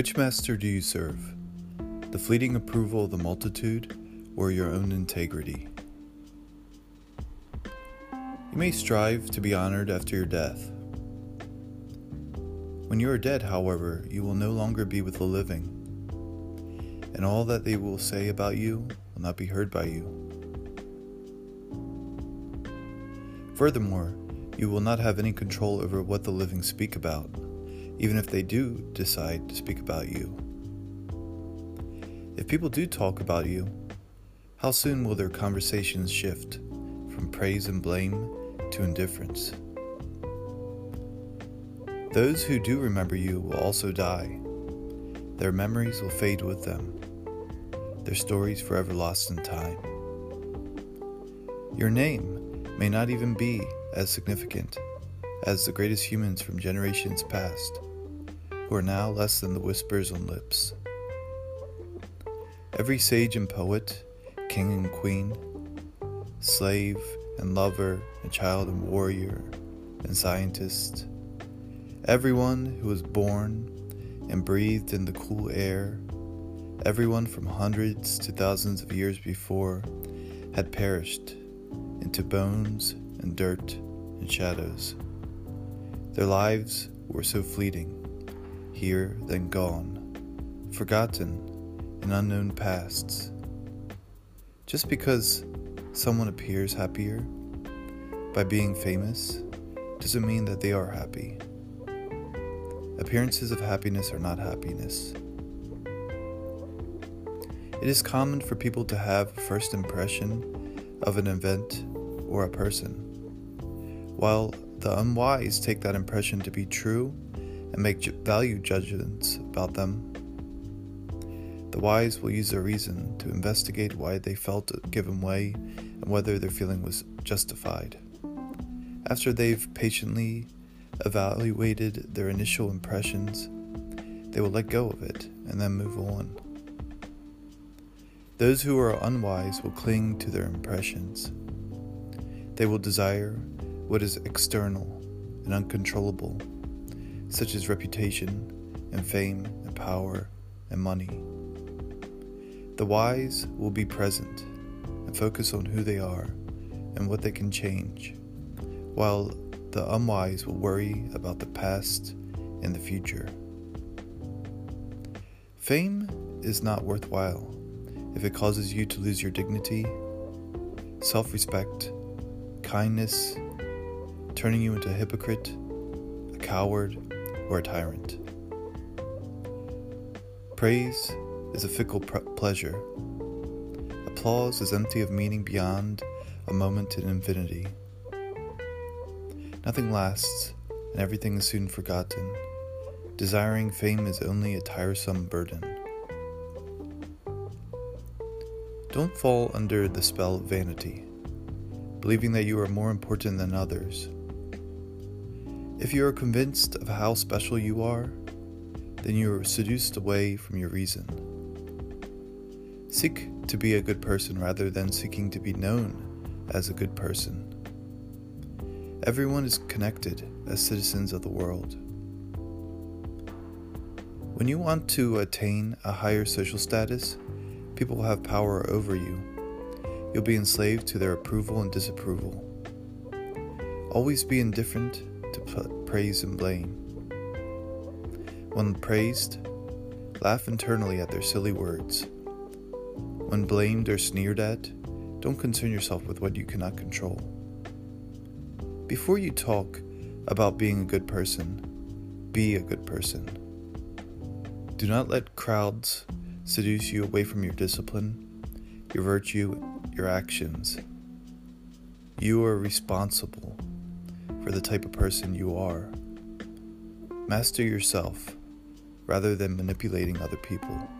Which master do you serve? The fleeting approval of the multitude or your own integrity? You may strive to be honored after your death. When you are dead, however, you will no longer be with the living, and all that they will say about you will not be heard by you. Furthermore, you will not have any control over what the living speak about, even if they do decide to speak about you. If people do talk about you, how soon will their conversations shift from praise and blame to indifference? Those who do remember you will also die. Their memories will fade with them, their stories forever lost in time. Your name may not even be as significant as the greatest humans from generations past, who are now less than the whispers on lips. Every sage and poet, king and queen, slave and lover, and child and warrior, and scientist, Everyone who was born and breathed in the cool air, everyone from hundreds to thousands of years before, had perished into bones and dirt and shadows. Their lives were so fleeting, here then gone, forgotten in unknown pasts. Just because someone appears happier by being famous doesn't mean that they are happy. Appearances of happiness are not happiness. It is common for people to have a first impression of an event or a person, while the unwise take that impression to be true and make value judgments about them. The wise will use their reason to investigate why they felt a given way and whether their feeling was justified. After they've patiently evaluated their initial impressions, they will let go of it and then move on. Those who are unwise will cling to their impressions. They will desire what is external and uncontrollable, such as reputation and fame and power and money. The wise will be present and focus on who they are and what they can change, while the unwise will worry about the past and the future. Fame is not worthwhile if it causes you to lose your dignity, self respect, kindness, turning you into a hypocrite, a coward, or a tyrant. Praise is a fickle pleasure. Applause is empty of meaning beyond a moment in infinity. Nothing lasts, and everything is soon forgotten. Desiring fame is only a tiresome burden. Don't fall under the spell of vanity, believing that you are more important than others. If you are convinced of how special you are, then you are seduced away from your reason. Seek to be a good person rather than seeking to be known as a good person. Everyone is connected as citizens of the world. When you want to attain a higher social status, people will have power over you. You'll be enslaved to their approval and disapproval. Always be indifferent to put praise and blame. When praised, laugh internally at their silly words. When blamed or sneered at, don't concern yourself with what you cannot control. Before you talk about being a good person, be a good person. Do not let crowds seduce you away from your discipline, your virtue, your actions. You are responsible for the type of person you are. Master yourself rather than manipulating other people.